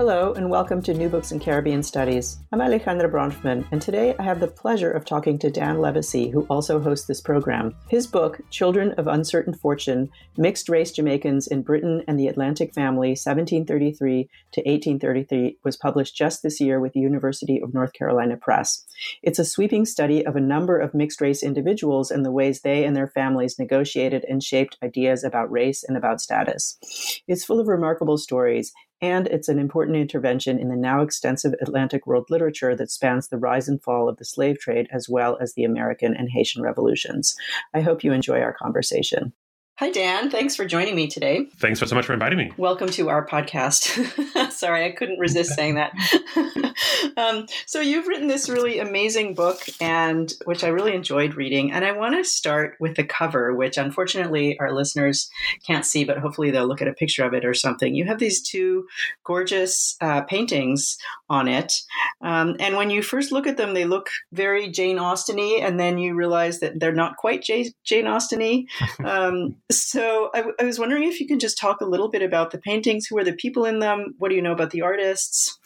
Hello, and welcome to New Books in Caribbean Studies. I'm Alejandra Bronfman, and today I have the pleasure of talking to Dan Livesay, who also hosts this program. His book, Children of Uncertain Fortune Mixed Race Jamaicans in Britain and the Atlantic Family, 1733 to 1833, was published just this year with the University of North Carolina Press. It's a sweeping study of a number of mixed race individuals and the ways they and their families negotiated and shaped ideas about race and about status. It's full of remarkable stories and it's an important intervention in the now extensive Atlantic world literature that spans the rise and fall of the slave trade as well as the American and Haitian revolutions. I hope you enjoy our conversation. Hi, Dan. Thanks for joining me today. Thanks so much for inviting me. Welcome to our podcast. Sorry, I couldn't resist saying that. um, so, you've written this really amazing book, and which I really enjoyed reading. And I want to start with the cover, which unfortunately our listeners can't see, but hopefully they'll look at a picture of it or something. You have these two gorgeous uh, paintings on it, um, and when you first look at them, they look very Jane Austen-y, and then you realize that they're not quite Jane Austen-y. Um, so I, was wondering if you can just talk a little bit about the paintings. Who are the people in them? What do you know about the artists?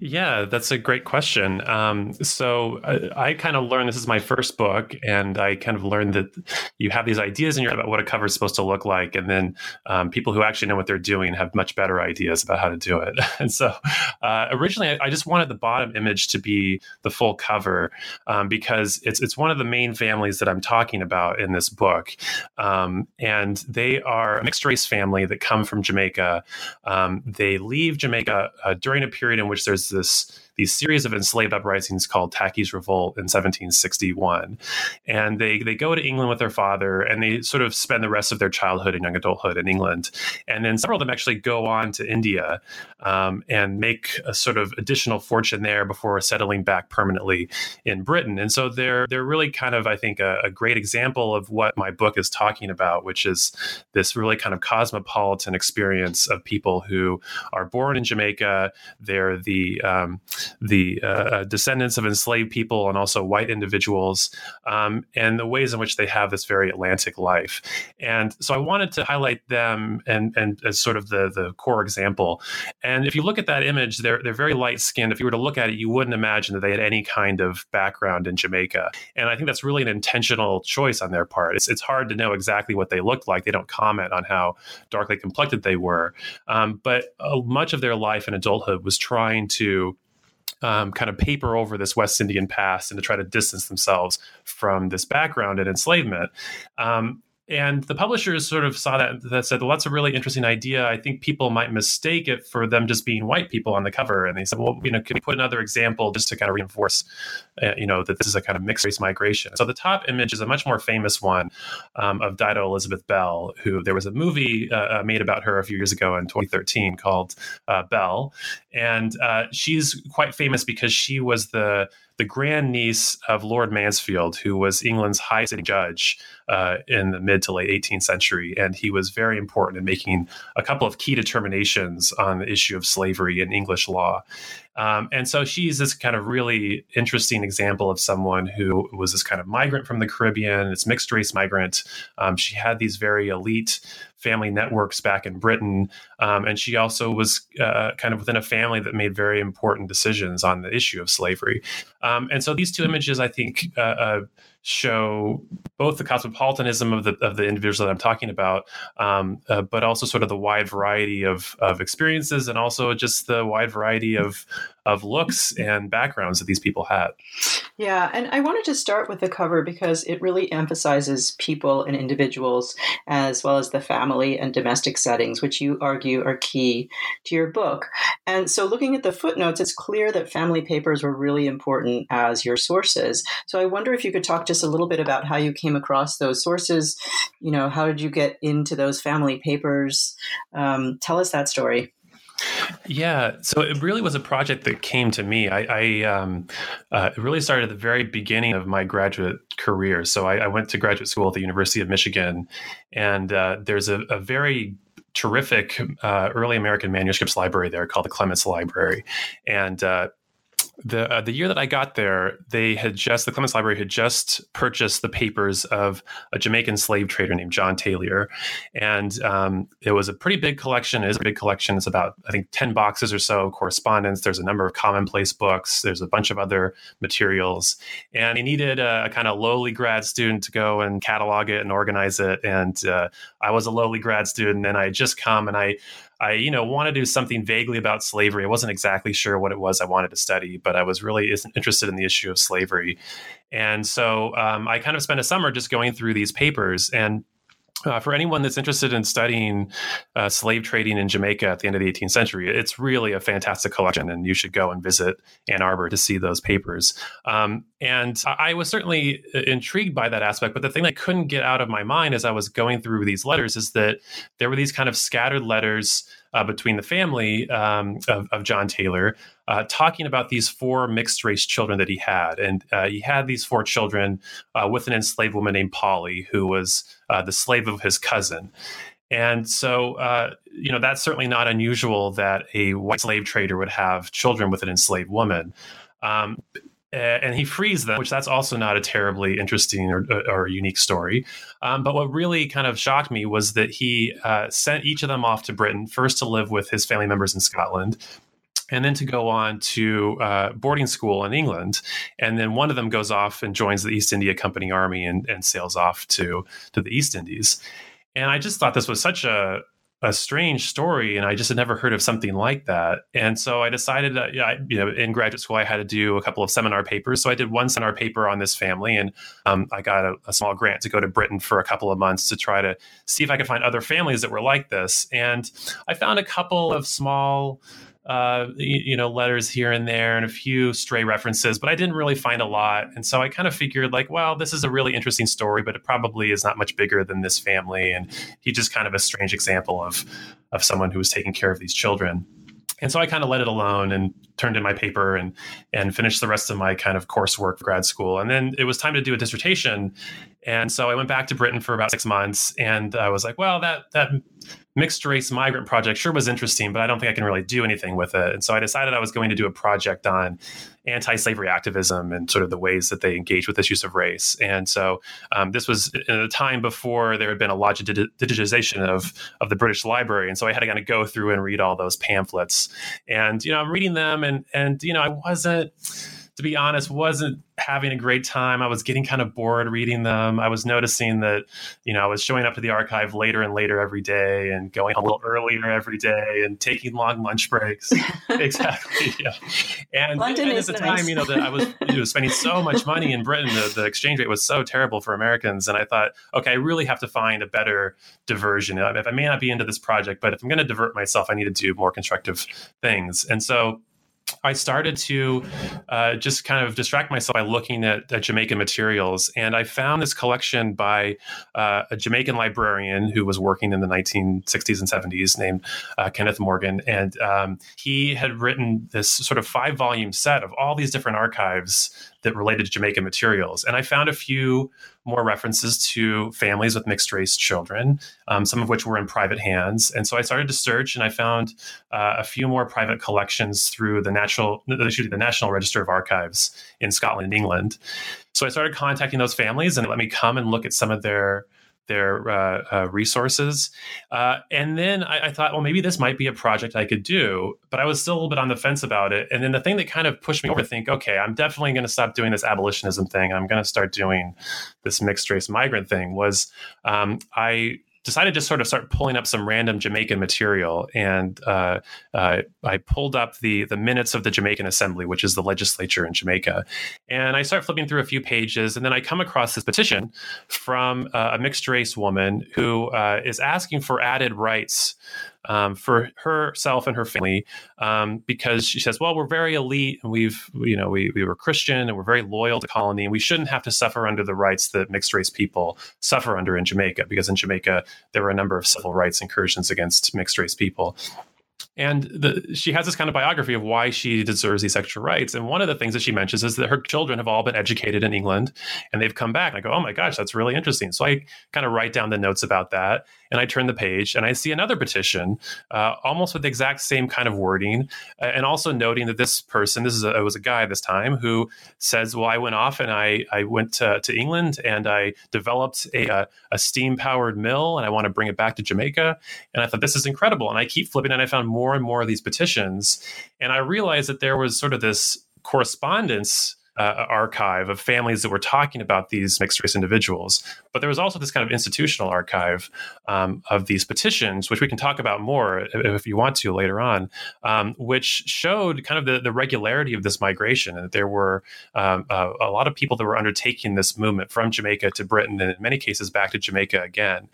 Yeah, that's a great question. Um, so I, I kind of learned this is my first book, and I kind of learned that you have these ideas in your about what a cover is supposed to look like, and then um, people who actually know what they're doing have much better ideas about how to do it. and so uh, originally, I, I, just wanted the bottom image to be the full cover um, because it's it's one of the main families that I'm talking about in this book, um, and and they are a mixed race family that come from Jamaica. Um, they leave Jamaica uh, during a period in which there's this these series of enslaved uprisings called Tacky's Revolt in 1761. And they, they go to England with their father and they sort of spend the rest of their childhood and young adulthood in England. And then several of them actually go on to India um, and make a sort of additional fortune there before settling back permanently in Britain. And so they're, they're really kind of, I think, a, a great example of what my book is talking about, which is this really kind of cosmopolitan experience of people who are born in Jamaica. They're the um, the uh, uh, descendants of enslaved people and also white individuals, um, and the ways in which they have this very Atlantic life. And so I wanted to highlight them and and as sort of the the core example. And if you look at that image, they're they're very light skinned. If you were to look at it, you wouldn't imagine that they had any kind of background in Jamaica. And I think that's really an intentional choice on their part. It's it's hard to know exactly what they looked like. They don't comment on how darkly complected they were, um, but uh, much of their life in adulthood was trying to um, kind of paper over this West Indian past and to try to distance themselves from this background and enslavement. Um, and the publishers sort of saw that that said, well, that's a really interesting idea. I think people might mistake it for them just being white people on the cover. And they said, well, you know, can we put another example just to kind of reinforce, uh, you know, that this is a kind of mixed race migration? So the top image is a much more famous one um, of Dido Elizabeth Belle, who there was a movie uh, uh made about her a few years ago in 2013 called uh, Belle, and uh, she's quite famous because she was the the grandniece of Lord Mansfield, who was England's high sitting judge uh, in the mid to late 18th century. And he was very important in making a couple of key determinations on the issue of slavery in English law. Um, and so she's this kind of really interesting example of someone who was this kind of migrant from the Caribbean, this mixed race migrant. Um, she had these very elite family networks back in Britain. Um, and she also was uh, kind of within a family that made very important decisions on the issue of slavery. Um, and so these two images, I think, uh, uh, show both the cosmopolitanism of the of the individuals that I'm talking about, um, uh, but also sort of the wide variety of of experiences, and also just the wide variety of of looks and backgrounds that these people had. Yeah, and I wanted to start with the cover because it really emphasizes people and individuals as well as the family and domestic settings, which you argue are key to your book. And so, looking at the footnotes, it's clear that family papers were really important as your sources. So, I wonder if you could talk just a little bit about how you came across those sources. You know, how did you get into those family papers? Um, tell us that story. Yeah, so it really was a project that came to me. I, I um, uh, it really started at the very beginning of my graduate career. So I, I went to graduate school at the University of Michigan, and uh, there's a, a, very terrific uh, early American manuscripts library there called the Clements Library, and uh, the uh, the year that I got there, they had just the Clements Library had just purchased the papers of a Jamaican slave trader named John Taylor, and um, it was a pretty big collection. It is a big collection. It's about I think ten boxes or so of correspondence. There's a number of commonplace books. There's a bunch of other materials, and he needed a, a kind of lowly grad student to go and catalog it and organize it. And uh, I was a lowly grad student, and I had just come and I I, you know, want to do something vaguely about slavery. I wasn't exactly sure what it was I wanted to study, but I was really interested in the issue of slavery. And so um, I kind of spent a summer just going through these papers. And uh, for anyone that's interested in studying uh, slave trading in Jamaica at the end of the 18th century, it's really a fantastic collection, and you should go and visit Ann Arbor to see those papers. Um, and I was certainly uh, intrigued by that aspect, but the thing I couldn't get out of my mind as I was going through these letters is that there were these kind of scattered letters uh, between the family um, of, of, John Taylor, uh, talking about these four mixed race children that he had. And uh, he had these four children uh, with an enslaved woman named Polly, who was uh, the slave of his cousin. And so, uh, you know, that's certainly not unusual that a white slave trader would have children with an enslaved woman. Um, and he frees them, which that's also not a terribly interesting or, or unique story. Um, but what really kind of shocked me was that he uh, sent each of them off to Britain, first to live with his family members in Scotland, and then to go on to uh, boarding school in England. And then one of them goes off and joins the East India Company Army and, and sails off to, to the East Indies. And I just thought this was such a, a strange story, and I just had never heard of something like that. And so I decided that, yeah, you know, in graduate school, I had to do a couple of seminar papers. So I did one seminar paper on this family, and um, I got a, a, small grant to go to Britain for a couple of months to try to see if I could find other families that were like this. And I found a couple of small uh, you, know, letters here and there and a few stray references, but I didn't really find a lot. And so I kind of figured, like, well, this is a really interesting story, but it probably is not much bigger than this family. And he just kind of a strange example of of someone who was taking care of these children. And so I kind of let it alone and turned in my paper and and finished the rest of my kind of coursework for grad school. And then it was time to do a dissertation. And so I went back to Britain for about six months and I was like, well, that that mixed race migrant project sure was interesting, but I don't think I can really do anything with it. And so I decided I was going to do a project on anti slavery activism and sort of the ways that they engage with issues of race. And so um, this was in a time before there had been a large digitization of, of the British Library. And so I had to kind of go through and read all those pamphlets. And, you know, I'm reading them and, and, you know, I wasn't to be honest, wasn't having a great time. I was getting kind of bored reading them. I was noticing that, you know, I was showing up to the archive later and later every day and going a little earlier every day and taking long lunch breaks. exactly. Yeah. And, London and at the nice. time, you know, that I was you know, spending so much money in Britain, the, the exchange rate was so terrible for Americans. And I thought, okay, I really have to find a better diversion. If I may not be into this project, but if I'm going to divert myself, I need to do more constructive things. And so I started to uh, just kind of distract myself by looking at, at, Jamaican materials. And I found this collection by uh, a Jamaican librarian who was working in the 1960s and 70s named uh, Kenneth Morgan. And um, he had written this sort of five volume set of all these different archives that related to Jamaican materials. And I found a few more references to families with mixed race children, um, some of which were in private hands. And so I started to search, and I found uh, a few more private collections through the National, the National Register of Archives in Scotland and England. So I started contacting those families, and let me come and look at some of their their uh, uh, resources. Uh, and then I, I, thought, well, maybe this might be a project I could do, but I was still a little bit on the fence about it. And then the thing that kind of pushed me over to think, okay, I'm definitely going to stop doing this abolitionism thing. I'm going to start doing this mixed race migrant thing was um, I decided to sort of start pulling up some random Jamaican material, and uh, uh, I pulled up the the minutes of the Jamaican Assembly, which is the legislature in Jamaica, and I start flipping through a few pages, and then I come across this petition from uh, a mixed race woman who uh, is asking for added rights um, for herself and her family um, because she says, "Well, we're very elite, and we've you know we we were Christian, and we're very loyal to the colony, and we shouldn't have to suffer under the rights that mixed race people suffer under in Jamaica, because in Jamaica there were a number of civil rights incursions against mixed race people." And the, she has this kind of biography of why she deserves these extra rights. And one of the things that she mentions is that her children have all been educated in England and they've come back. And I go, oh my gosh, that's really interesting. So I kind of write down the notes about that and I turn the page and I see another petition, uh, almost with the exact same kind of wording, uh, and also noting that this person, this is a, it was a guy this time who says, "Well, I went off and I I went to, to England and I developed a a, a steam powered mill and I want to bring it back to Jamaica." And I thought this is incredible, and I keep flipping and I found more and more of these petitions, and I realized that there was sort of this correspondence uh, archive of families that were talking about these mixed race individuals. But there was also this kind of institutional archive um, of these petitions, which we can talk about more if, if you want to later on, um, which showed kind of the, the, regularity of this migration. And that there were um, uh, a lot of people that were undertaking this movement from Jamaica to Britain, and in many cases back to Jamaica again.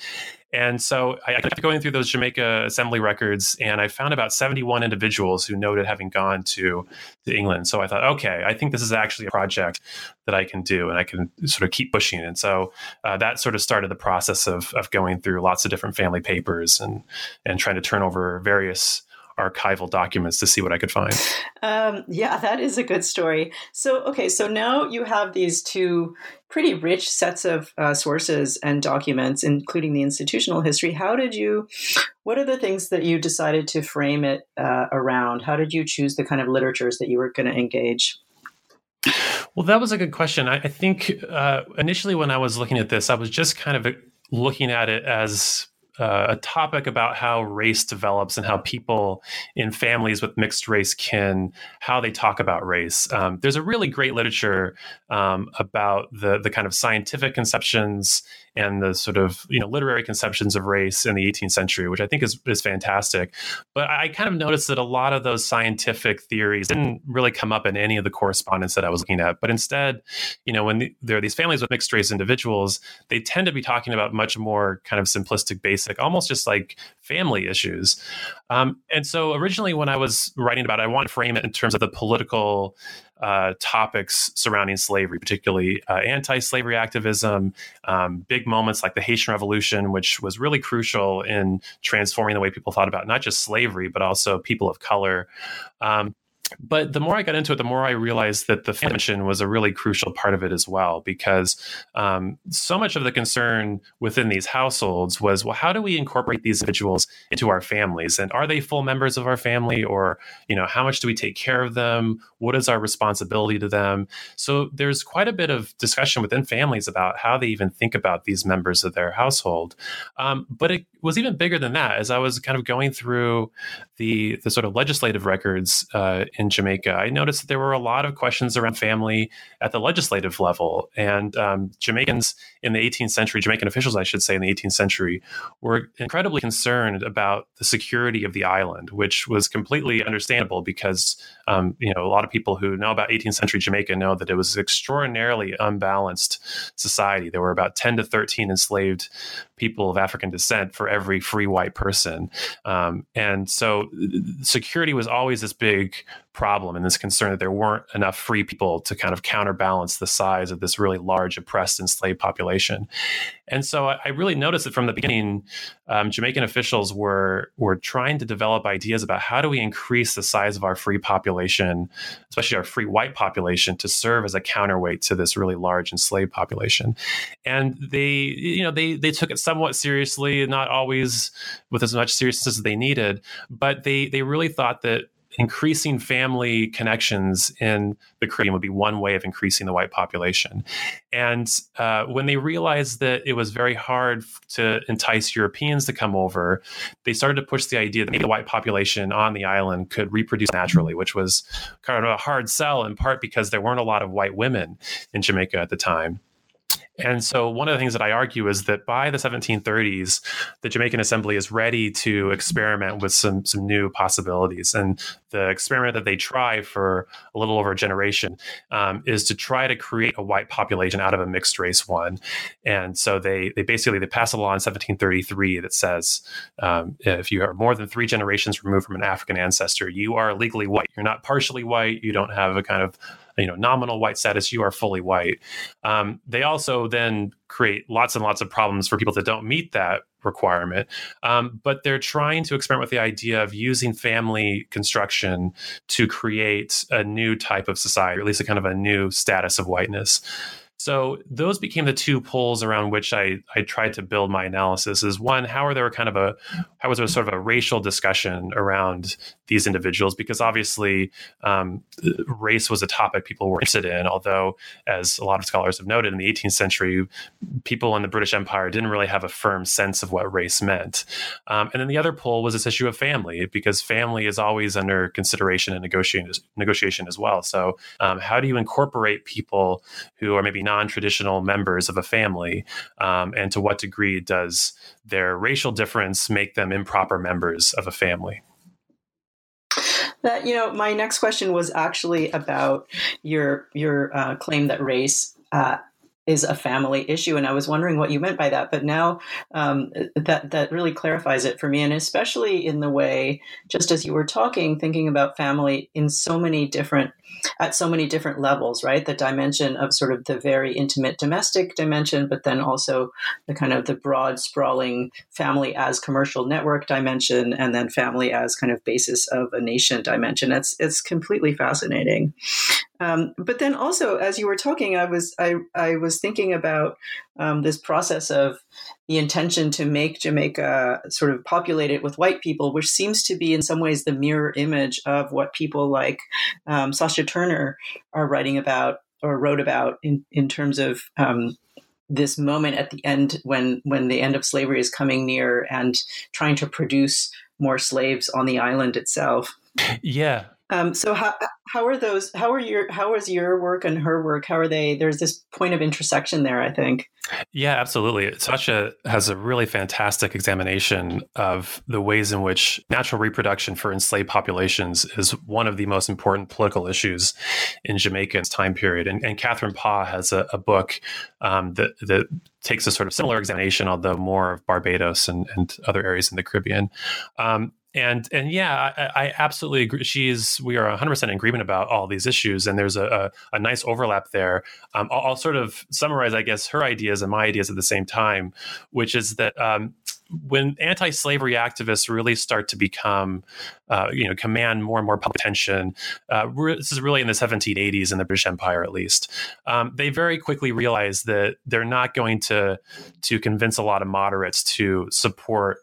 And so I, I kept going through those Jamaica Assembly records, and I found about 71 individuals who noted having gone to, to England. So I thought, okay, I think this is actually a project that I can do, and I can sort of keep pushing. And so uh, that sort of started the process of, of going through lots of different family papers and and trying to turn over various archival documents to see what I could find. Um, yeah, that is a good story. So, okay, so now you have these two pretty rich sets of uh, sources and documents, including the institutional history. How did you, what are the things that you decided to frame it uh, around? How did you choose the kind of literatures that you were going to engage? Well, that was a good question. I, I think uh, initially when I was looking at this, I was just kind of looking at it as uh, a topic about how race develops and how people in families with mixed race kin how they talk about race. Um, there's a really great literature um, about the the kind of scientific conceptions and the sort of you know literary conceptions of race in the 18th century, which I think is is fantastic. But I kind of noticed that a lot of those scientific theories didn't really come up in any of the correspondence that I was looking at. But instead, you know, when the, there are these families with mixed race individuals, they tend to be talking about much more kind of simplistic, basic, almost just like family issues. Um, and so originally, when I was writing about it, I wanted to frame it in terms of the political uh, topics surrounding slavery, particularly uh, anti slavery activism, um, big moments like the Haitian Revolution, which was really crucial in transforming the way people thought about not just slavery, but also people of color. Um, but the more I got into it, the more I realized that the family was a really crucial part of it as well, because um, so much of the concern within these households was, well, how do we incorporate these individuals into our families, and are they full members of our family, or you know, how much do we take care of them? What is our responsibility to them? So there's quite a bit of discussion within families about how they even think about these members of their household. Um, but it was even bigger than that. As I was kind of going through the the sort of legislative records uh, in Jamaica, I noticed that there were a lot of questions around family at the legislative level, and um, Jamaicans in the 18th century, Jamaican officials, I should say, in the 18th century, were incredibly concerned about the security of the island, which was completely understandable because um, you know a lot of people who know about 18th century Jamaica know that it was extraordinarily unbalanced society. There were about 10 to 13 enslaved people of African descent for every free white person. Um, and so security was always this big problem and this concern that there weren't enough free people to kind of counterbalance the size of this really large oppressed enslaved population. And so I, I really noticed that from the beginning, um, Jamaican officials were were trying to develop ideas about how do we increase the size of our free population, especially our free white population, to serve as a counterweight to this really large enslaved population. And they, you know, they they took it somewhat seriously, not always with as much seriousness as they needed, but they they really thought that increasing family connections in the Caribbean would be one way of increasing the white population. And uh, when they realized that it was very hard to entice Europeans to come over, they started to push the idea that maybe the white population on the island could reproduce naturally, which was kind of a hard sell in part because there weren't a lot of white women in Jamaica at the time. And so, one of the things that I argue is that by the 1730s, the Jamaican Assembly is ready to experiment with some some new possibilities. And the experiment that they try for a little over a generation um, is to try to create a white population out of a mixed race one. And so they they basically they pass a law in 1733 that says um, if you are more than three generations removed from an African ancestor, you are legally white. You're not partially white. You don't have a kind of you know nominal white status you are fully white. Um, they also then create lots and lots of problems for people that don't meet that requirement. Um, but they're trying to experiment with the idea of using family construction to create a new type of society or at least a kind of a new status of whiteness so those became the two poles around which I, I tried to build my analysis is one, how are there kind of a how was there sort of a racial discussion around these individuals? Because obviously um, race was a topic people were interested in, although as a lot of scholars have noted in the 18th century, people in the British Empire didn't really have a firm sense of what race meant. Um, and then the other pole was this issue of family, because family is always under consideration and negotiation, negotiation as well. So um, how do you incorporate people who are maybe non traditional members of a family? Um, and to what degree does their racial difference make them improper members of a family? That you know, my next question was actually about your your uh, claim that race uh, is a family issue, and I was wondering what you meant by that. But now um, that that really clarifies it for me, and especially in the way, just as you were talking, thinking about family in so many different at so many different levels, right? The dimension of sort of the very intimate domestic dimension, but then also the kind of the broad, sprawling family as commercial network dimension, and then family as kind of basis of a nation dimension. It's it's completely fascinating. Um, but then also, as you were talking, I was I I was thinking about um, this process of the intention to make Jamaica sort of populate it with white people, which seems to be in some ways the mirror image of what people like um, Sasha Turner are writing about or wrote about in, in terms of um, this moment at the end when when the end of slavery is coming near and trying to produce more slaves on the island itself. Yeah, um, so how how are those? How are your how is your work and her work? How are they? There's this point of intersection there. I think. Yeah, absolutely. Sasha has a really fantastic examination of the ways in which natural reproduction for enslaved populations is one of the most important political issues in Jamaica's time period. And, and Katherine Paugh has a, a book um, that that takes a sort of similar examination, although more of Barbados and, and other areas in the Caribbean. Um, and and yeah, I, I, absolutely agree. She's we are 100 percent in agreement about all these issues, and there's a, a, a nice overlap there. Um, I'll, I'll, sort of summarize, I guess, her ideas and my ideas at the same time, which is that. Um, when anti-slavery activists really start to become, uh, you know, command more and more public attention, uh, this is really in the 1780s in the British Empire, at least. Um, they very quickly realize that they're not going to to convince a lot of moderates to support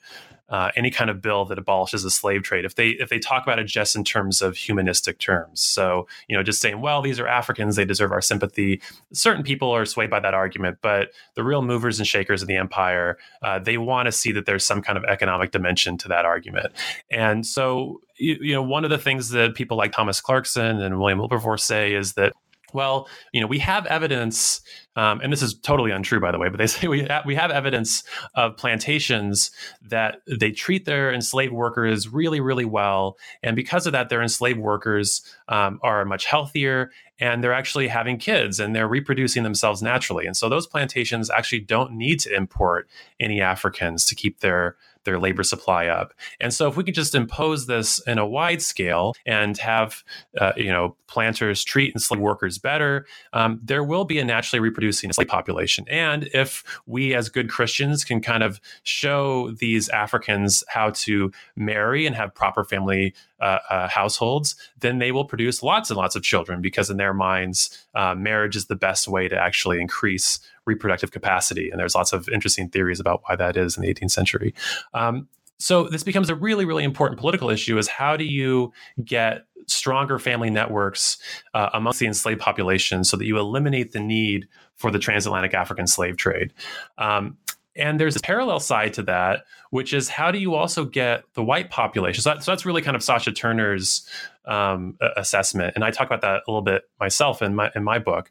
uh, any kind of bill that abolishes the slave trade if they if they talk about it just in terms of humanistic terms. So you know just saying well these are africans they deserve our sympathy. Certain people are swayed by that argument but the real movers and shakers of the empire uh, they want to see that there's some kind of economic dimension to that argument. And so you, you know one of the things that people like thomas clarkson and william wilberforce say is that well, you know, we have evidence, um, and this is totally untrue, by the way, but they say we we have evidence of plantations that they treat their enslaved workers really, really well, and because of that, their enslaved workers um, are much healthier, and they're actually having kids, and they're reproducing themselves naturally, and so those plantations actually don't need to import any Africans to keep their their labor supply up. And so if we could just impose this in a wide scale and have uh, you know planters treat enslaved workers better, um, there will be a naturally reproducing slave population. And if we as good Christians can kind of show these Africans how to marry and have proper family uh, uh, households, then they will produce lots and lots of children because in their minds, uh, marriage is the best way to actually increase reproductive capacity. And there's lots of interesting theories about why that is in the 18th century. Um, so this becomes a really, really important political issue: is how do you get stronger family networks uh, amongst the enslaved population so that you eliminate the need for the transatlantic African slave trade? Um, and there's a parallel side to that, which is how do you also get the white population? So, that, so that's really kind of Sasha Turner's um, assessment, and I talk about that a little bit myself in my in my book.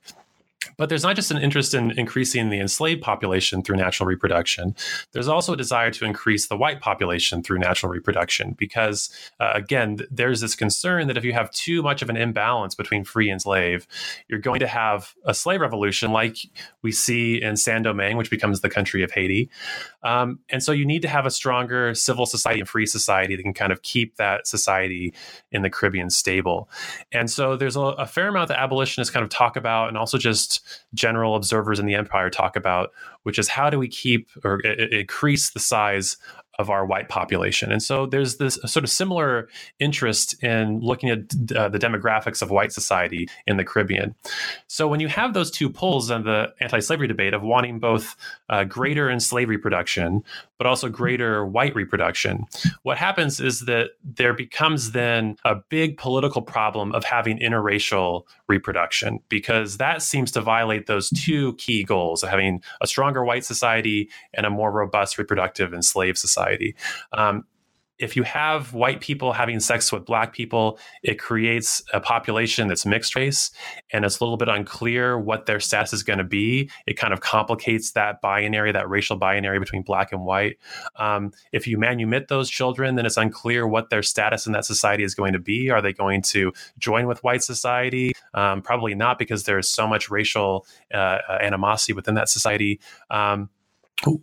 But there's not just an interest in increasing the enslaved population through natural reproduction. There's also a desire to increase the white population through natural reproduction because, uh, again, there's this concern that if you have too much of an imbalance between free and slave, you're going to have a slave revolution like we see in Saint Domingue, which becomes the country of Haiti. Um, and so you need to have a stronger civil society and free society that can kind of keep that society in the Caribbean stable. And so there's a, a fair amount that abolitionists kind of talk about, and also just general observers in the empire talk about, which is how do we keep or increase the size of our white population. And so there's this sort of similar interest in looking at uh, the demographics of white society in the Caribbean. So when you have those two poles in the anti slavery debate of wanting both uh, greater enslaved reproduction, but also greater white reproduction, what happens is that there becomes then a big political problem of having interracial reproduction because that seems to violate those two key goals of having a stronger white society and a more robust reproductive enslaved society. Um, if you have white people having sex with black people, it creates a population that's mixed race and it's a little bit unclear what their status is going to be. It kind of complicates that binary, that racial binary between black and white. Um, if you manumit those children, then it's unclear what their status in that society is going to be. Are they going to join with white society? Um, probably not because there's so much racial uh, animosity within that society. Um,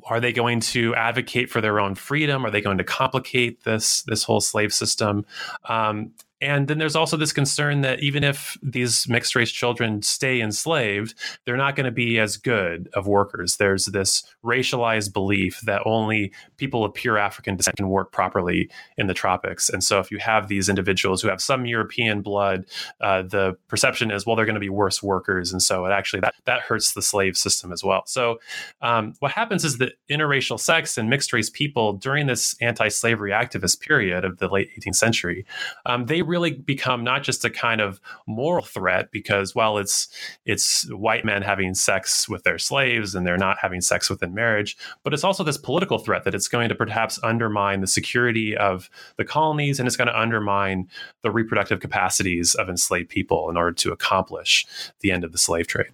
are they going to advocate for their own freedom? Are they going to complicate this this whole slave system? Um, and then there's also this concern that even if these mixed race children stay enslaved, they're not going to be as good of workers. There's this racialized belief that only people of pure African descent can work properly in the tropics. And so if you have these individuals who have some European blood, uh, the perception is, well, they're going to be worse workers. And so it actually that, that hurts the slave system as well. So um, what happens is that interracial sex and mixed race people during this anti-slavery activist period of the late 18th century, um, they really become not just a kind of moral threat because while it's it's white men having sex with their slaves and they're not having sex within marriage but it's also this political threat that it's going to perhaps undermine the security of the colonies and it's going to undermine the reproductive capacities of enslaved people in order to accomplish the end of the slave trade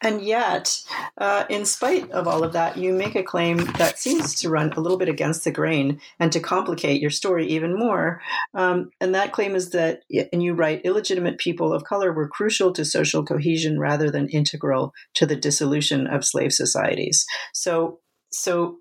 and yet, uh, in spite of all of that, you make a claim that seems to run a little bit against the grain and to complicate your story even more. Um, and that claim is that, and you write, illegitimate people of color were crucial to social cohesion rather than integral to the dissolution of slave societies. So, so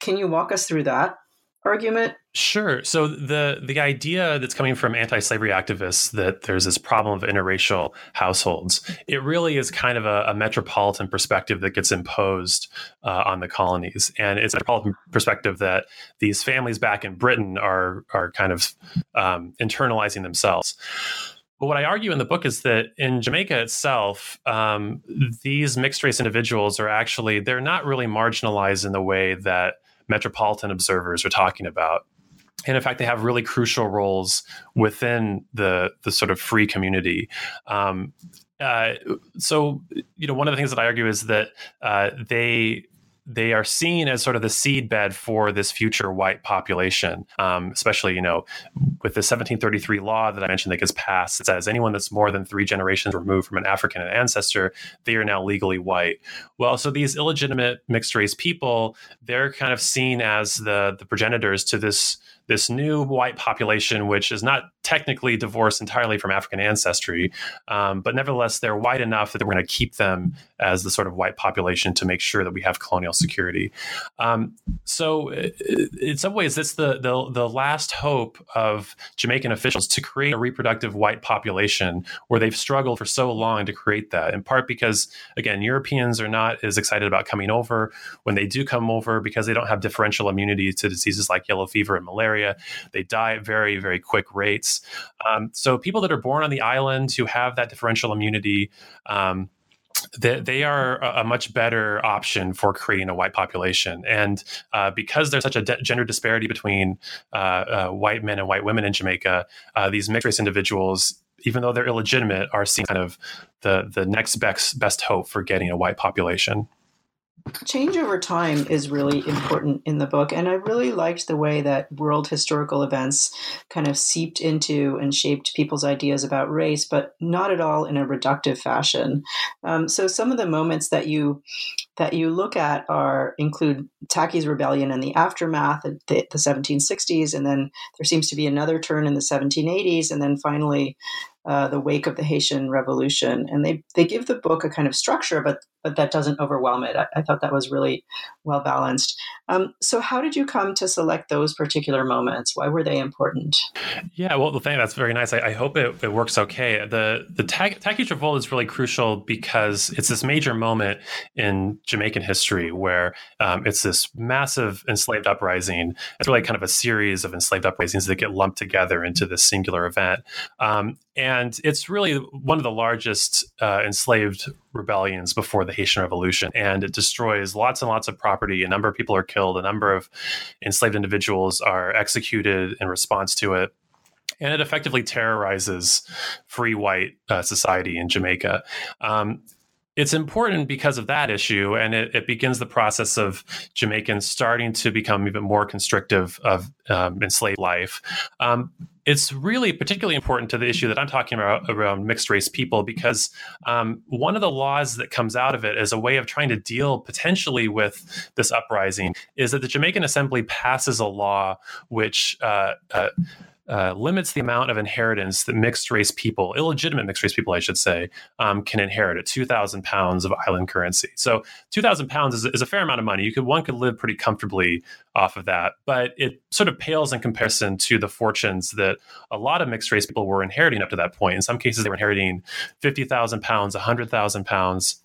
can you walk us through that? Argument? Sure. So the the idea that's coming from anti-slavery activists that there's this problem of interracial households, it really is kind of a, a metropolitan perspective that gets imposed uh, on the colonies, and it's a metropolitan perspective that these families back in Britain are are kind of um, internalizing themselves. But what I argue in the book is that in Jamaica itself, um, these mixed race individuals are actually they're not really marginalized in the way that metropolitan observers are talking about. And in fact, they have really crucial roles within the the sort of free community. Um, uh, so, you know, one of the things that I argue is that uh, they they are seen as sort of the seedbed for this future white population, um, especially, you know, with the 1733 law that I mentioned that gets passed. It says anyone that's more than three generations removed from an African ancestor, they are now legally white. Well, so these illegitimate mixed race people, they're kind of seen as the, the progenitors to this this new white population, which is not technically divorced entirely from African ancestry, um, but nevertheless, they're white enough that we're going to keep them as the sort of white population to make sure that we have colonial security. Um, so, in some ways, it's the, the the last hope of Jamaican officials to create a reproductive white population where they've struggled for so long to create that. In part because, again, Europeans are not as excited about coming over when they do come over because they don't have differential immunity to diseases like yellow fever and malaria area. They die at very, very quick rates. Um, so people that are born on the island who have that differential immunity, um, they, they, are a, much better option for creating a white population. And uh, because there's such a de- gender disparity between uh, uh, white men and white women in Jamaica, uh, these mixed race individuals, even though they're illegitimate, are seen kind of the the next best best hope for getting a white population. Change over time is really important in the book. And I really liked the way that world historical events kind of seeped into and shaped people's ideas about race, but not at all in a reductive fashion. Um, so some of the moments that you that you look at are include Tacky's rebellion and the aftermath of the, the 1760s, and then there seems to be another turn in the 1780s, and then finally uh, the wake of the Haitian Revolution, and they they give the book a kind of structure, but but that doesn't overwhelm it. I, I thought that was really well balanced. Um, so, how did you come to select those particular moments? Why were they important? Yeah, well, the thing that's very nice. I, I hope it, it, works okay. The the Tacky's Revolt is really crucial because it's this major moment in Jamaican history where um, it's this massive enslaved uprising. It's really kind of a series of enslaved uprisings that get lumped together into this singular event. Um, and it's really one of the largest uh, enslaved rebellions before the Haitian Revolution. And it destroys lots and lots of property. A number of people are killed, a number of enslaved individuals are executed in response to it. And it effectively terrorizes free white uh, society in Jamaica. Um, it's important because of that issue, and it, it, begins the process of Jamaicans starting to become even more constrictive of um, enslaved life. Um, it's really particularly important to the issue that I'm talking about around mixed race people because um, one of the laws that comes out of it as a way of trying to deal potentially with this uprising is that the Jamaican Assembly passes a law which uh, uh, uh, limits the amount of inheritance that mixed race people, illegitimate mixed race people, I should say, um, can inherit at 2,000 pounds of island currency. So 2,000 pounds is, is, a fair amount of money. You could one could live pretty comfortably off of that, but it sort of pales in comparison to the fortunes that a lot of mixed race people were inheriting up to that point. In some cases, they were inheriting 50,000 pounds, 100,000 pounds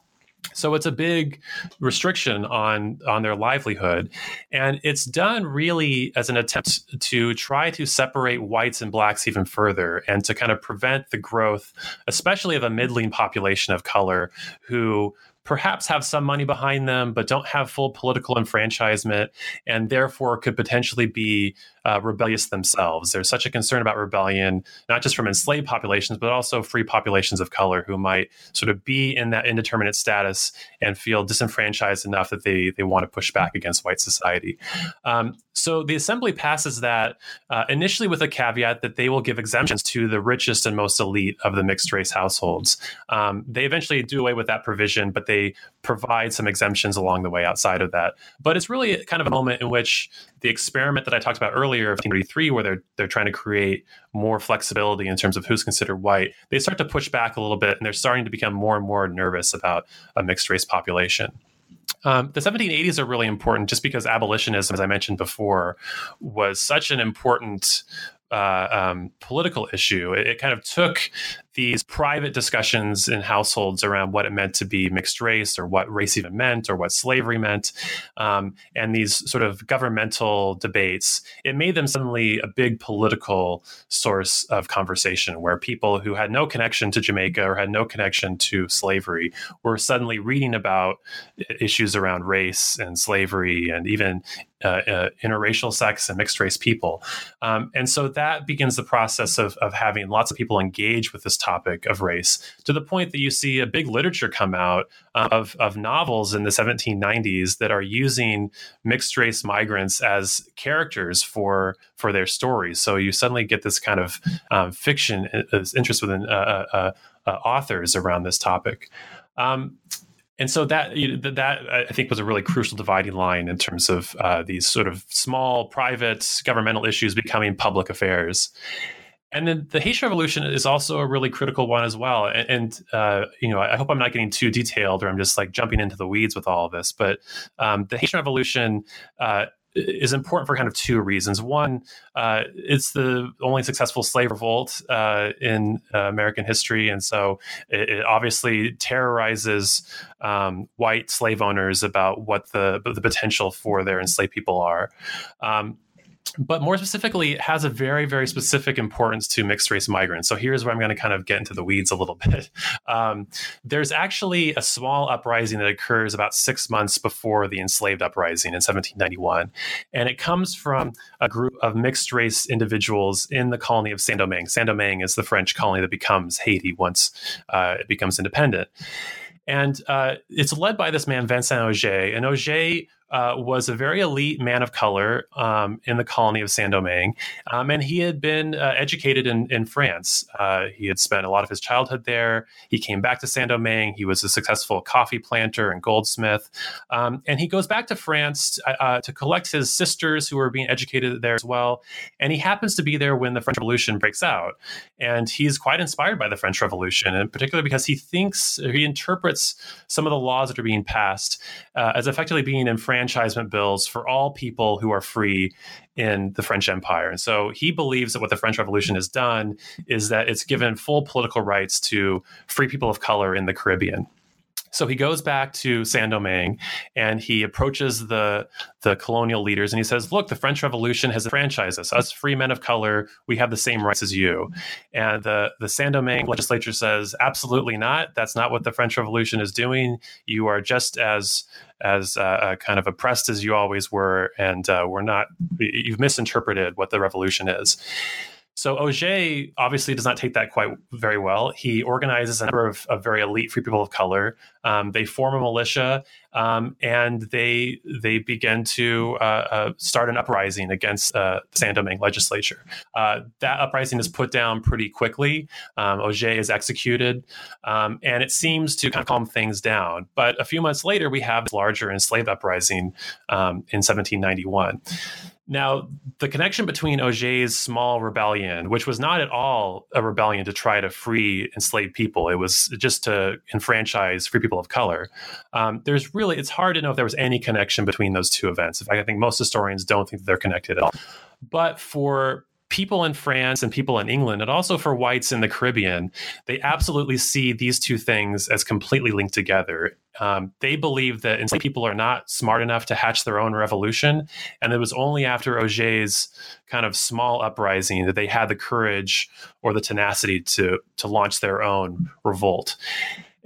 so it's a big restriction on on their livelihood, and it's done really as an attempt to try to separate whites and blacks even further, and to kind of prevent the growth, especially of a middling population of color who perhaps have some money behind them, but don't have full political enfranchisement, and therefore could potentially be uh, rebellious themselves. There's such a concern about rebellion, not just from enslaved populations, but also free populations of color who might sort of be in that indeterminate status and feel disenfranchised enough that they they want to push back against white society. Um, so the assembly passes that uh, initially with a caveat that they will give exemptions to the richest and most elite of the mixed race households. Um, they eventually do away with that provision, but they provide some exemptions along the way outside of that. But it's really kind of a moment in which the experiment that I talked about earlier of 1933, where they're they're trying to create more flexibility in terms of who's considered white, they start to push back a little bit, and they're starting to become more and more nervous about a mixed race population. Um, the 1780s are really important just because abolitionism, as I mentioned before, was such an important uh, um, political issue. It, it, kind of took these private discussions in households around what it meant to be mixed race or what race even meant or what slavery meant um, and these sort of governmental debates it made them suddenly a big political source of conversation where people who had no connection to jamaica or had no connection to slavery were suddenly reading about issues around race and slavery and even uh, uh, interracial sex and mixed race people. Um, and so that begins the process of, of having lots of people engage with this topic of race to the point that you see a big literature come out uh, of, of novels in the 1790s that are using mixed race migrants as characters for for their stories. So you suddenly get this kind of um, fiction this interest within uh, uh, uh, authors around this topic. Um, and so that you know, that I think was a really crucial dividing line in terms of uh, these sort of small, private, governmental issues becoming public affairs. And then the Haitian Revolution is also a really critical one as well. And, and uh, you know, I hope I'm not getting too detailed, or I'm just like jumping into the weeds with all of this. But um, the Haitian Revolution uh, is important for kind of two reasons. One, uh, it's the only successful slave revolt uh, in uh, American history, and so it, it obviously terrorizes um, white slave owners about what the the potential for their enslaved people are. Um, but more specifically, it has a very, very specific importance to mixed race migrants. So here's where I'm going to kind of get into the weeds a little bit. Um, there's actually a small uprising that occurs about six months before the enslaved uprising in 1791. And it comes from a group of mixed race individuals in the colony of Saint Domingue. Saint Domingue is the French colony that becomes Haiti once uh, it becomes independent. And uh, it's led by this man, Vincent Ogé. And Ogé uh, was a very elite man of color um, in the colony of Saint Domingue, um, and he had been uh, educated in, in France. Uh, he had spent a lot of his childhood there. He came back to Saint Domingue. He was a successful coffee planter and goldsmith, um, and he goes back to France uh, uh, to collect his sisters who were being educated there as well. And he happens to be there when the French Revolution breaks out, and he's quite inspired by the French Revolution, and particularly because he thinks he interprets some of the laws that are being passed as effectively being in France enfranchisement bills for all people who are free in the French Empire. And so he believes that what the French Revolution has done is that it's given full political rights to free people of color in the Caribbean. So he goes back to Saint Domingue and he approaches the the colonial leaders and he says, "Look, the French Revolution has franchised us. Us free men of color, we have the same rights as you." And the the Saint Domingue legislature says, "Absolutely not. That's not what the French Revolution is doing. You are just as as uh, uh, kind of oppressed as you always were, and uh, we're not. You've misinterpreted what the revolution is." So Ogé obviously does not take that quite very well. He organizes a number of, of very elite free people of color. Um, they form a militia um, and they they begin to uh, uh, start an uprising against uh, the Saint Domingue legislature. Uh, that uprising is put down pretty quickly. Um, Ogé is executed, um, and it seems to kind of calm things down. But a few months later, we have this larger enslaved uprising um, in 1791. Now, the connection between Ogé's small rebellion, which was not at all a rebellion to try to free enslaved people, it was just to enfranchise free people of color. Um, there's really, it's hard to know if there was any connection between those two events. In fact, I think most historians don't think they're connected at all. But for people in France and people in England, and also for whites in the Caribbean, they absolutely see these two things as completely linked together. Um, they believe that enslaved people are not smart enough to hatch their own revolution. And it was only after Ogé's kind of small uprising that they had the courage or the tenacity to, to launch their own revolt.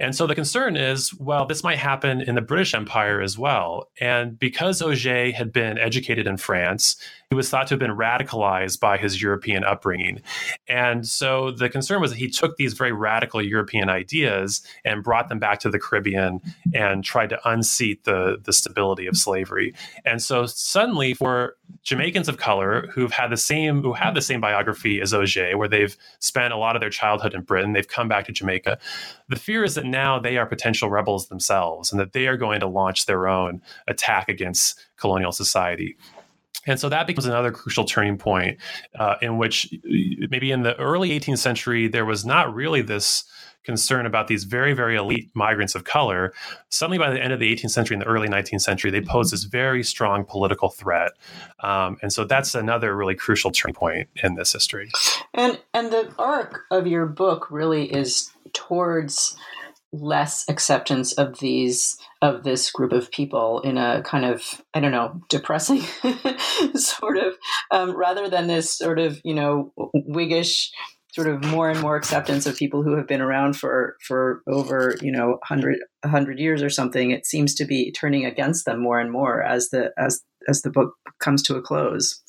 And so the concern is, well, this might happen in the British Empire as well. And because Ogé had been educated in France, he was thought to have been radicalized by his European upbringing. And so the concern was that he took these very radical European ideas and brought them back to the Caribbean and tried to unseat the, the stability of slavery. And so suddenly for Jamaicans of color who've had the same who have the same biography as Ogé, where they've spent a lot of their childhood in Britain, they've come back to Jamaica. The fear is that now they are potential rebels themselves and that they are going to launch their own attack against colonial society. And so that becomes another crucial turning point uh, in which maybe in the early 18th century, there was not really this concern about these very, very elite migrants of color. Suddenly, by the end of the 18th century and the early 19th century, they pose this very strong political threat. Um, and so that's another really crucial turning point in this history. And, and the arc of your book really is towards less acceptance of these of this group of people in a kind of i don't know depressing sort of um, rather than this sort of you know whiggish sort of more and more acceptance of people who have been around for for over you know 100 100 years or something it seems to be turning against them more and more as the as as the book comes to a close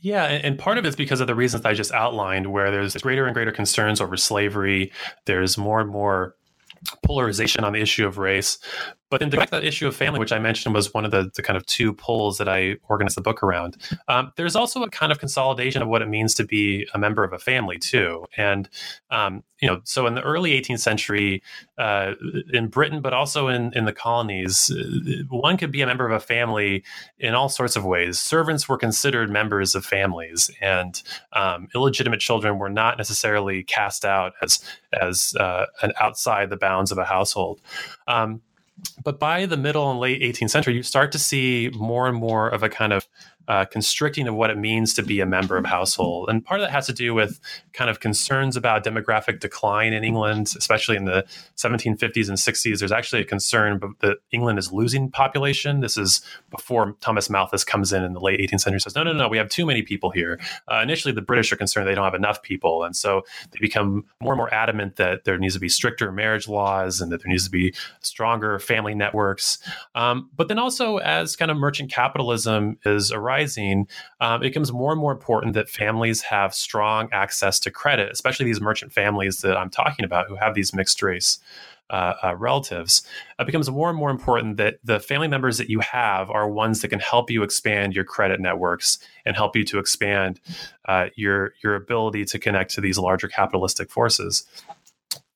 yeah, and part of it's because of the reasons I just outlined, where there's greater and greater concerns over slavery. There's more and more polarization on the issue of race. But then to back that issue of family, which I mentioned was one of the, the kind of two poles that I organized the book around, um, there's also a kind of consolidation of what it means to be a member of a family too. And um, you know, so in the early 18th century, uh, in Britain, but also in in the colonies, uh, one could be a member of a family in all sorts of ways. Servants were considered members of families, and um, illegitimate children were not necessarily cast out as as uh, an outside the bounds of a household. Um, but by the middle and late 18th century, you start to see more and more of a kind of uh, constricting of what it means to be a member of household. And part of that has to do with kind of concerns about demographic decline in England, especially in the 1750s and 60s. There's actually a concern that England is losing population. This is before Thomas Malthus comes in in the late 18th century says, no, no, no, we have too many people here. Uh, initially, the British are concerned they don't have enough people. And so they become more and more adamant that there needs to be stricter marriage laws and that there needs to be stronger family networks. Um, but then also, as kind of merchant capitalism is arising, rising, um, it becomes more and more important that families have strong access to credit, especially these merchant families that I'm talking about who have these mixed race uh, uh, relatives, it becomes more and more important that the family members that you have are ones that can help you expand your credit networks and help you to expand uh, your your ability to connect to these larger capitalistic forces.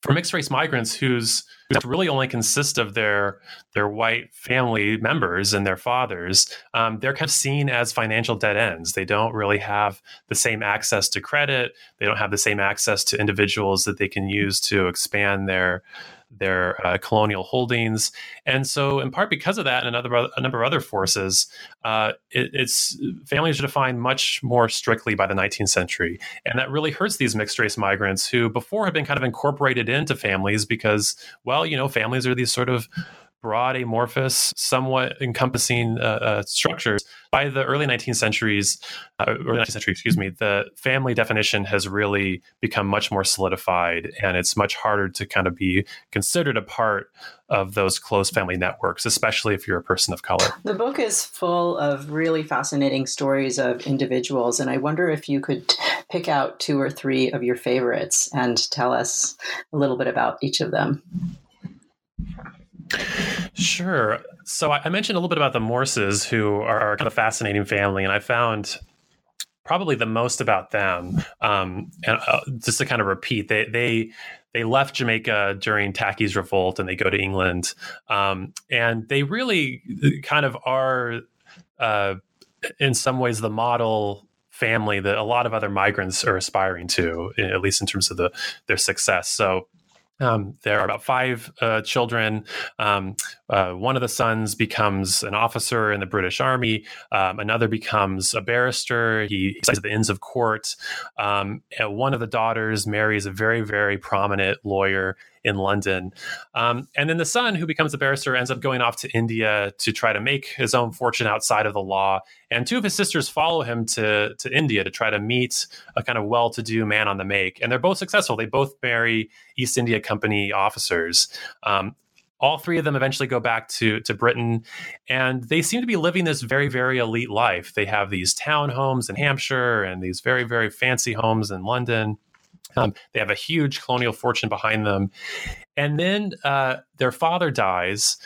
For mixed race migrants whose who really only consist of their their white family members and their fathers, um, they're kind of seen as financial dead ends. They don't really have the same access to credit. They don't have the same access to individuals that they can use to expand their their uh, colonial holdings. And so, in part because of that, and another a number of other forces, uh, it, it's families are defined much more strictly by the 19th century, and that really hurts these mixed race migrants who before had been kind of incorporated into families because, well, you know, families are these sort of broad, amorphous, somewhat encompassing uh, uh, structures. By the early 19th centuries, uh, early 19th century, excuse me, the family definition has really become much more solidified, and it's much harder to kind of be considered a part of those close family networks, especially if you're a person of color. The book is full of really fascinating stories of individuals, and I wonder if you could pick out two or three of your favorites and tell us a little bit about each of them. Sure. So I mentioned a little bit about the Morses, who are kind of a fascinating family, and I found probably the most about them. Um, and uh, just to kind of repeat, they they they left Jamaica during Tacky's revolt, and they go to England, um, and they really kind of are, uh, in some ways, the model family that a lot of other migrants are aspiring to, at least in terms of the their success. So um, there are about five uh, children. Um, uh, one of the sons becomes an officer in the British Army. Um, another becomes a barrister. He, studies at the Inns of Court. Um, one of the daughters marries a very, very prominent lawyer in London. Um, and then the son, who becomes a barrister, ends up going off to India to try to make his own fortune outside of the law. And two of his sisters follow him to, to India to try to meet a kind of well to do man on the make. And they're both successful. They both marry East India Company officers. Um, all three of them eventually go back to to Britain, and they seem to be living this very very elite life. They have these townhomes in Hampshire and these very very fancy homes in London. Um, they have a huge colonial fortune behind them. And then uh, their father dies.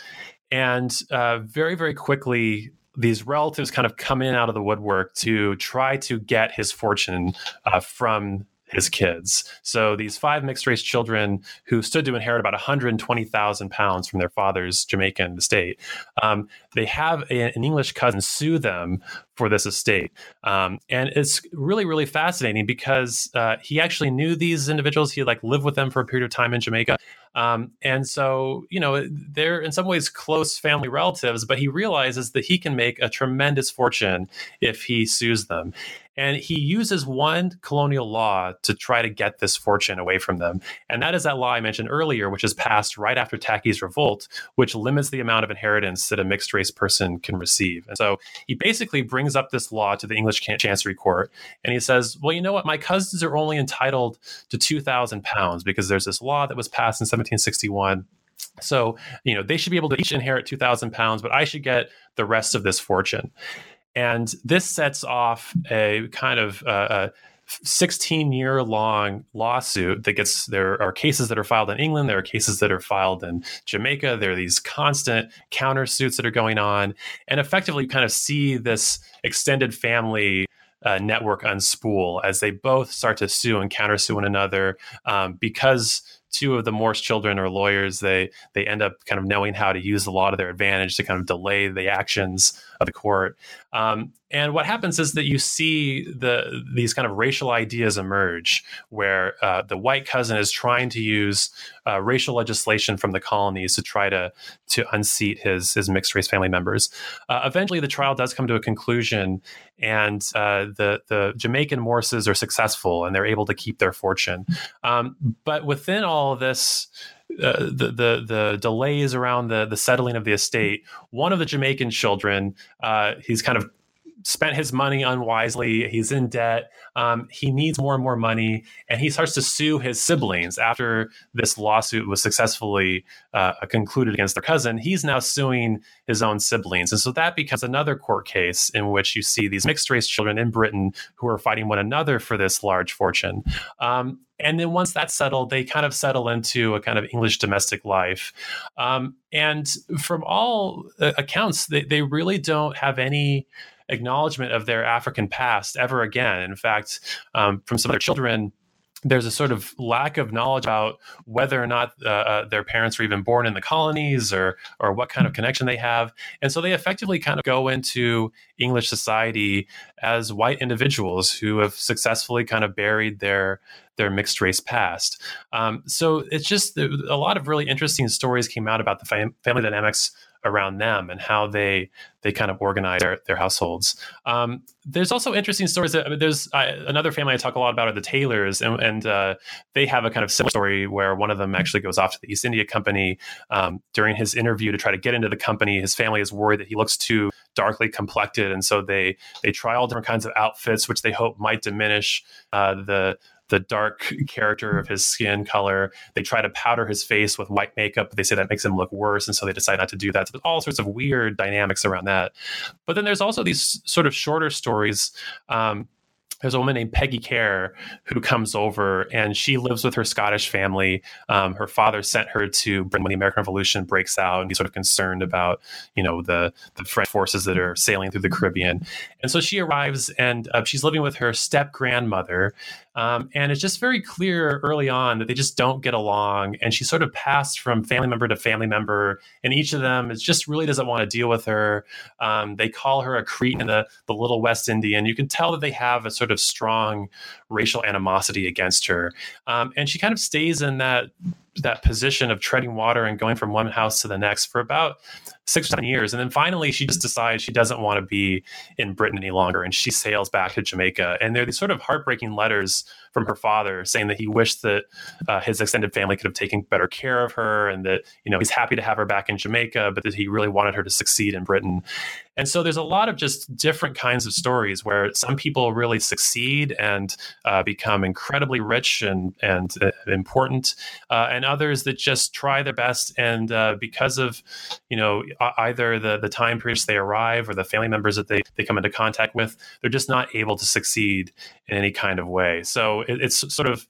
And uh, very, very quickly, these relatives kind of come in out of the woodwork to try to get his fortune uh, from his kids. So these five mixed race children who stood to inherit about 120,000 pounds from their father's Jamaican estate, um, they have a, an English cousin sue them for this estate. Um, and it's really, really fascinating because uh, he actually knew these individuals. He like lived with them for a period of time in Jamaica. Um, and so, you know, they're in some ways close family relatives, but he realizes that he can make a tremendous fortune if he sues them. And he uses one colonial law to try to get this fortune away from them. And that is that law I mentioned earlier, which is passed right after Tacky's revolt, which limits the amount of inheritance that a mixed race person can receive. And so he basically brings up this law to the English Chancery Court and he says, well, you know what? My cousins are only entitled to 2,000 pounds because there's this law that was passed in 1761 so, you know, they should be able to each inherit 2,000 pounds, but I should get the rest of this fortune. And this sets off a kind of uh, a 16 year long lawsuit that gets there are cases that are filed in England, there are cases that are filed in Jamaica, there are these constant countersuits that are going on. And effectively, you kind of see this extended family uh, network unspool as they both start to sue and countersue one another um, because two of the Morse children are lawyers. They they end up kind of knowing how to use the law to their advantage to kind of delay the actions of the court. Um, and what happens is that you see the these kind of racial ideas emerge, where uh, the white cousin is trying to use uh, racial legislation from the colonies to try to to unseat his his mixed race family members. Uh, eventually, the trial does come to a conclusion, and uh, the the Jamaican Morses are successful, and they're able to keep their fortune. Um, but within all of this. Uh, the, the the delays around the the settling of the estate. One of the Jamaican children, uh, he's kind of spent his money unwisely. He's in debt. Um, he needs more and more money, and he starts to sue his siblings after this lawsuit was successfully uh, concluded against their cousin. He's now suing his own siblings, and so that becomes another court case in which you see these mixed race children in Britain who are fighting one another for this large fortune. Um, and then once that's settled, they kind of settle into a kind of English domestic life. Um, and from all uh, accounts, they, they really don't have any acknowledgement of their African past ever again. In fact, um, from some of their children, there's a sort of lack of knowledge about whether or not uh, uh, their parents were even born in the colonies or or what kind of connection they have. And so they effectively kind of go into english society as white individuals who have successfully kind of buried their their mixed race past. Um, so it's just a lot of really interesting stories came out about the fam- family dynamics around them and how they they kind of organize their, their households. Um, there's also interesting stories. That, I mean, there's uh, another family I talk a lot about are the Taylors, and, and uh, they have a kind of similar story where one of them actually goes off to the East India Company um, during his interview to try to get into the company. His family is worried that he looks too darkly complected, and so they they try all different kinds of outfits, which they hope might diminish uh, the the dark character of his skin color. They try to powder his face with white makeup, but they say that makes him look worse, and so they decide not to do that. So there's all sorts of weird dynamics around that. But then there's also these sort of shorter stories. Um, there's a woman named Peggy Kerr who comes over and she lives with her Scottish family. Um, her father sent her to Britain when the American Revolution breaks out, and he's sort of concerned about, you know, the the French forces that are sailing through the Caribbean. And so she arrives and uh, she's living with her step grandmother, um, and it's just very clear early on that they just don't get along. And she sort of passed from family member to family member, and each of them is just really doesn't want to deal with her. Um, they call her a cretin, the, the little West Indian. You can tell that they have a sort of strong racial animosity against her. Um, and she kind of stays in that that position of treading water and going from one house to the next for about six or seven years. And then finally, she just decides she doesn't want to be in Britain any longer. And she sails back to Jamaica. And there are these sort of heartbreaking letters from her father saying that he wished that uh, his extended family could have taken better care of her and that, you know, he's happy to have her back in Jamaica, but that he really wanted her to succeed in Britain. And so there's a lot of just different kinds of stories where some people really succeed and uh, become incredibly rich and, and uh, important. Uh, and others that just try their best and uh, because of you know either the the time periods they arrive or the family members that they, they come into contact with they're just not able to succeed in any kind of way so it, it's sort of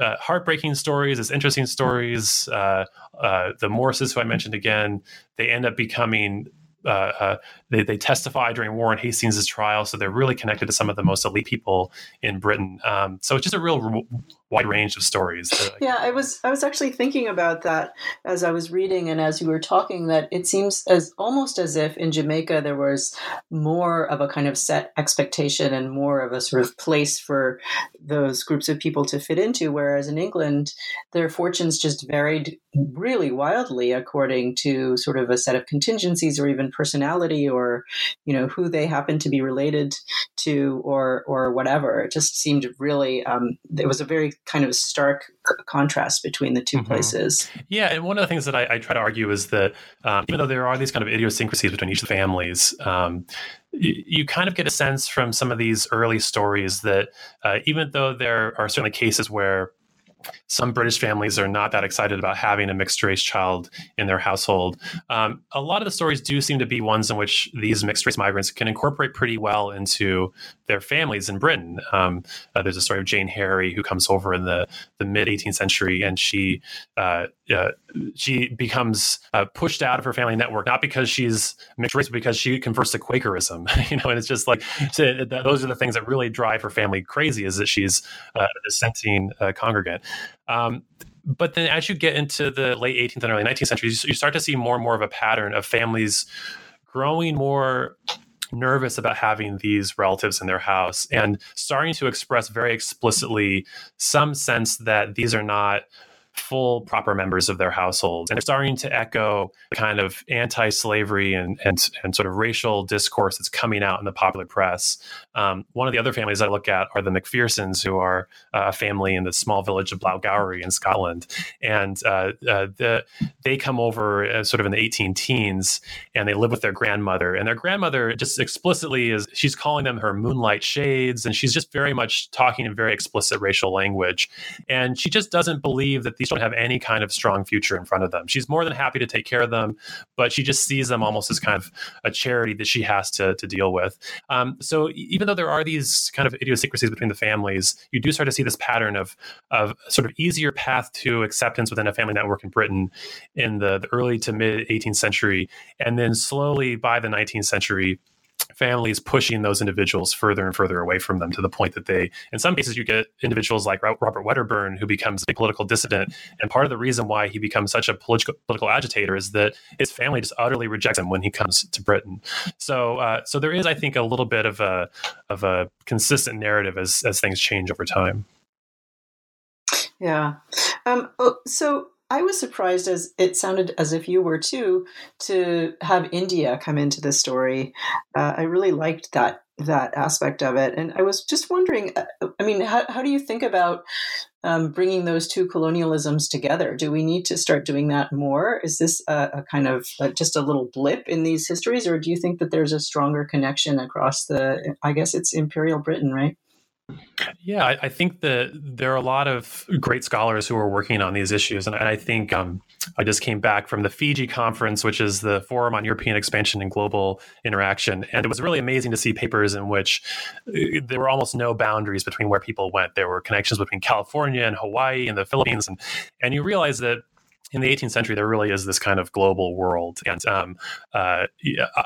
uh, heartbreaking stories it's interesting stories uh, uh, the morses who i mentioned again they end up becoming uh, uh, they, they testify during Warren Hastings' trial, so they're really connected to some of the most elite people in Britain. Um, so it's just a real wide range of stories. Yeah, I was I was actually thinking about that as I was reading and as you were talking. That it seems as almost as if in Jamaica there was more of a kind of set expectation and more of a sort of place for those groups of people to fit into, whereas in England their fortunes just varied really wildly according to sort of a set of contingencies or even personality or you know who they happen to be related to or or whatever. It just seemed really um, it was a very kind of stark contrast between the 2 mm-hmm. places. Yeah, and one of the things that I, I try to argue is that um, even though there are these kind of idiosyncrasies between each of the families, um, you, you, kind of get a sense from some of these early stories that uh, even though there are certainly cases where some British families are not that excited about having a mixed race child in their household. Um, a lot of the stories do seem to be ones in which these mixed race migrants can incorporate pretty well into their families in Britain. Um, uh, there's a story of Jane Harry who comes over in the, the mid 18th century and she uh, uh, she becomes uh, pushed out of her family network not because she's mixed race, but because she converts to Quakerism. you know, and it's just like so those are the things that really drive her family crazy. Is that she's uh, a dissenting uh, congregant. Um, but then as you get into the late 18th and early 19th centuries, you start to see more and more of a pattern of families growing more nervous about having these relatives in their house and starting to express very explicitly some sense that these are not full proper members of their households and they're starting to echo the kind of anti-slavery and and, and sort of racial discourse that's coming out in the popular press. Um, one of the other families i look at are the mcphersons who are uh, a family in the small village of blairgowrie in scotland. And uh, uh, the, they come over uh, sort of in the 18 teens and they live with their grandmother. And their grandmother just explicitly is she's calling them her moonlight shades and she's just very much talking in very explicit racial language. And she just doesn't believe that these don't have any kind of strong future in front of them. She's more than happy to take care of them but she just sees them almost as kind of a charity that she has to, to deal with. Um, so even though there are these kind of idiosyncrasies between the families you do start to see this pattern of of sort of easier path to acceptance within a family network in britain in the, the early to mid 18th century and then slowly by the 19th century families pushing those individuals further and further away from them to the point that they, in some cases, you get individuals like Robert Wedderburn who becomes a political dissident. And part of the reason why he becomes such a political, political agitator is that his family just utterly rejects him when he comes to Britain. So, uh, so there is, I think, a little bit of a of a consistent narrative as as things change over time. Yeah. Um, oh, so I was surprised as it sounded as if you were too to have India come into the story. Uh, I really liked that that aspect of it, and I was just wondering. Uh, I mean, how, how do you think about um, bringing those two colonialisms together? Do we need to start doing that more? Is this a, a kind of a, uh, just a little blip in these histories, or do you think that there's a stronger connection across the? I guess it's Imperial Britain, right? Yeah, I, I, think that there are a lot of great scholars who are working on these issues, and I think um, I just came back from the FEEGI conference, which is the Forum on European Expansion and Global Interaction, and it was really amazing to see papers in which uh, there were almost no boundaries between where people went. There were connections between California and Hawaii and the Philippines, and and you realize that in the 18th century, there really is this kind of global world. And um, uh,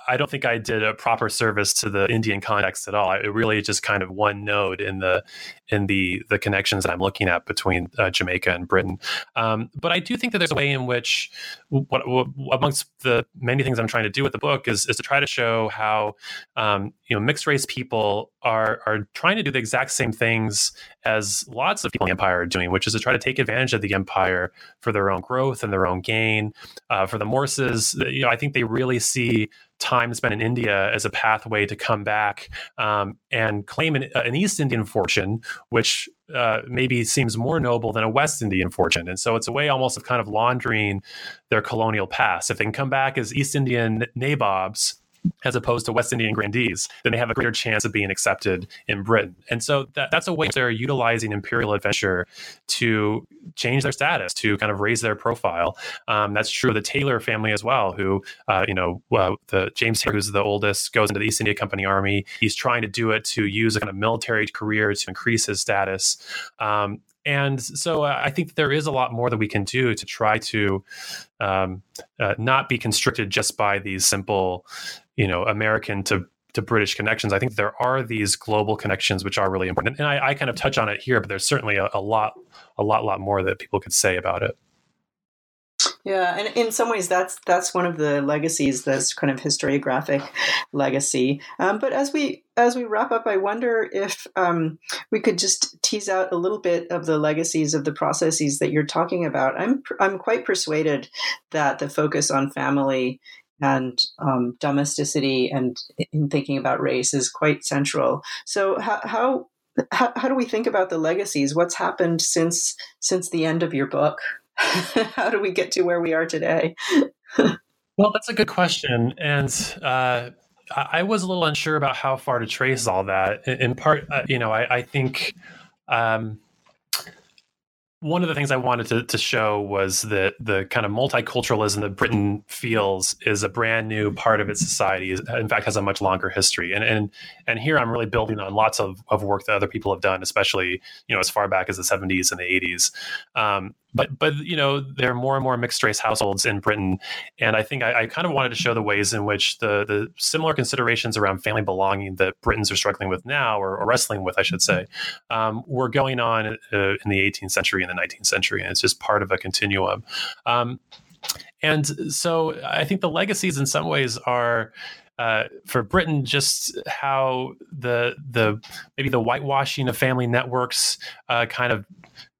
I don't think I did a proper service to the Indian context at all. It really is just kind of one node in the in the the connections that I'm looking at between uh, Jamaica and Britain. Um, but I do think that there's a way in which, what, what, amongst the many things I'm trying to do with the book, is is to try to show how um, you know mixed race people are are trying to do the exact same things as lots of people in the empire are doing, which is to try to take advantage of the empire for their own growth and their own gain. Uh, for the Morses, you know, I think they really see time spent in India as a pathway to come back um, and claim an, an, East Indian fortune, which uh, maybe seems more noble than a West Indian fortune. And so it's a way almost of kind of laundering their colonial past. If they can come back as East Indian nabobs, as opposed to West Indian grandees, then they have a greater chance of being accepted in Britain. And so that, that's a way they're utilizing imperial adventure to change their status, to kind of raise their profile. Um, that's true of the Taylor family as well, who, uh, you know, the James Taylor, who's the oldest, goes into the East India Company Army. He's trying to do it to use a kind of military career to increase his status. Um, and so uh, I think there is a lot more that we can do to try to um, uh, not be constricted just by these simple, you know, American to to British connections. I think there are these global connections which are really important, and I, I kind of touch on it here, but there's certainly a, a lot, a lot, lot more that people could say about it. Yeah, and in some ways, that's that's one of the legacies, this kind of historiographic legacy. Um, but as we as we wrap up, I wonder if um, we could just tease out a little bit of the legacies of the processes that you're talking about. I'm I'm quite persuaded that the focus on family and um, domesticity and in thinking about race is quite central. So how, how how do we think about the legacies? What's happened since since the end of your book? how do we get to where we are today? well, that's a good question. And uh, I was a little unsure about how far to trace all that. In, part, uh, you know, I, I think um, one of the things I wanted to, to show was that the kind of multiculturalism that Britain feels is a brand new part of its society. In fact, has a much longer history. And and and here I'm really building on lots of, of work that other people have done, especially you know as far back as the 70s and the 80s. Um, but but you know there are more and more mixed race households in Britain, and I think I, I, kind of wanted to show the ways in which the the similar considerations around family belonging that Britons are struggling with now, or, or wrestling with, I should say, um, were going on uh, in the 18th century and the 19th century, and it's just part of a continuum. Um, and so I think the legacies in some ways are uh, for Britain, just how the the maybe the whitewashing of family networks uh, kind of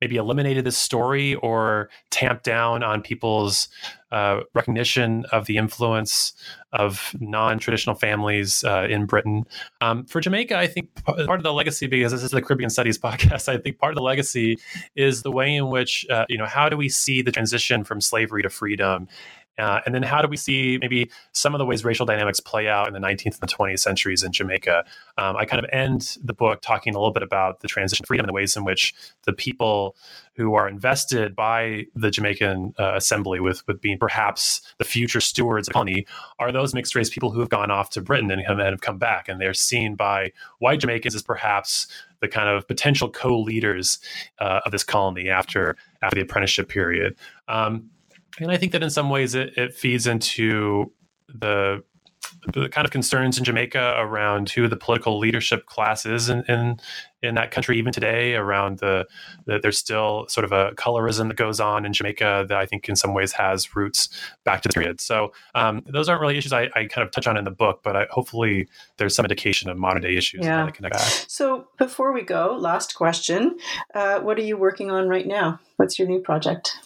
maybe eliminated this story or tamped down on people's uh, recognition of the influence of non-traditional families uh, in Britain. Um, for Jamaica, I think part of the legacy, because this is the Caribbean Studies podcast, I think part of the legacy is the way in which uh, you know how do we see the transition from slavery to freedom uh, and then how do we see maybe some of the ways racial dynamics play out in the 19th and 20th centuries in Jamaica? Um, I kind of end the book talking a little bit about the transition to freedom and the ways in which the people who are invested by the Jamaican uh, Assembly with, with being perhaps the future stewards of the colony are those mixed race people who have gone off to Britain and have, and have come back. And they're seen by white Jamaicans as perhaps the kind of potential co-leaders uh, of this colony after after the apprenticeship period. Um, and I think that in some ways it, it feeds into the the kind of concerns in Jamaica around who the political leadership class is in, in, in that country even today around the that there's still sort of a colorism that goes on in Jamaica that I think in some ways has roots back to the period. So um, those aren't really issues I, I, kind of touch on in the book, but I, hopefully there's some indication of modern day issues yeah. that connect back. So before we go, last question: uh, What are you working on right now? What's your new project?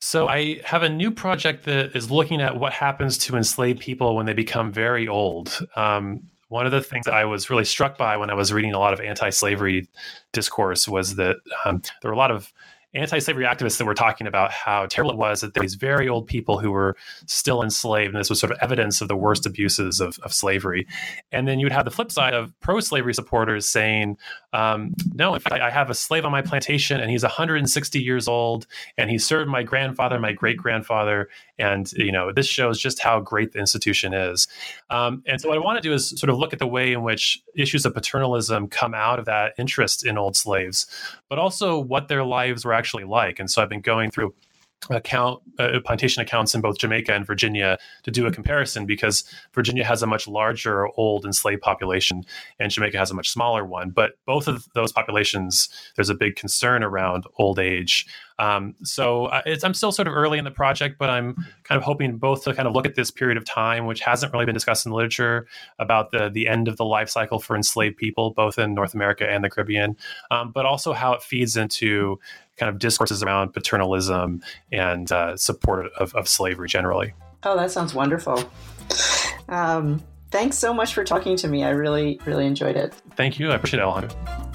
So I have a new project that is looking at what happens to enslaved people when they become very old. Um, one of the things that I was really struck by when I was reading a lot of anti-slavery discourse was that um, there were a lot of anti-slavery activists that were talking about how terrible it was that these very old people who were still enslaved, and this was sort of evidence of the worst abuses of, of slavery. And then you would have the flip side of pro-slavery supporters saying, um, "No, in fact, I have a slave on my plantation, and he's 160 years old, and he served my grandfather, my great grandfather, and you know this shows just how great the institution is." Um, and so what I want to do is sort of look at the way in which issues of paternalism come out of that interest in old slaves, but also what their lives were actually like. And so I've been going through account uh, plantation accounts in both Jamaica and Virginia to do a comparison because Virginia has a much larger old enslaved population and Jamaica has a much smaller one. But both of those populations, there's a big concern around old age. Um, so uh, I'm still sort of early in the project, but I'm kind of hoping both to kind of look at this period of time, which hasn't really been discussed in the literature about the the end of the life cycle for enslaved people, both in North America and the Caribbean, um, but also how it feeds into kind of discourses around paternalism and uh, support of, of, slavery generally. Oh, that sounds wonderful. Um, thanks so much for talking to me. I really, really enjoyed it. Thank you. I appreciate it, Alejandro.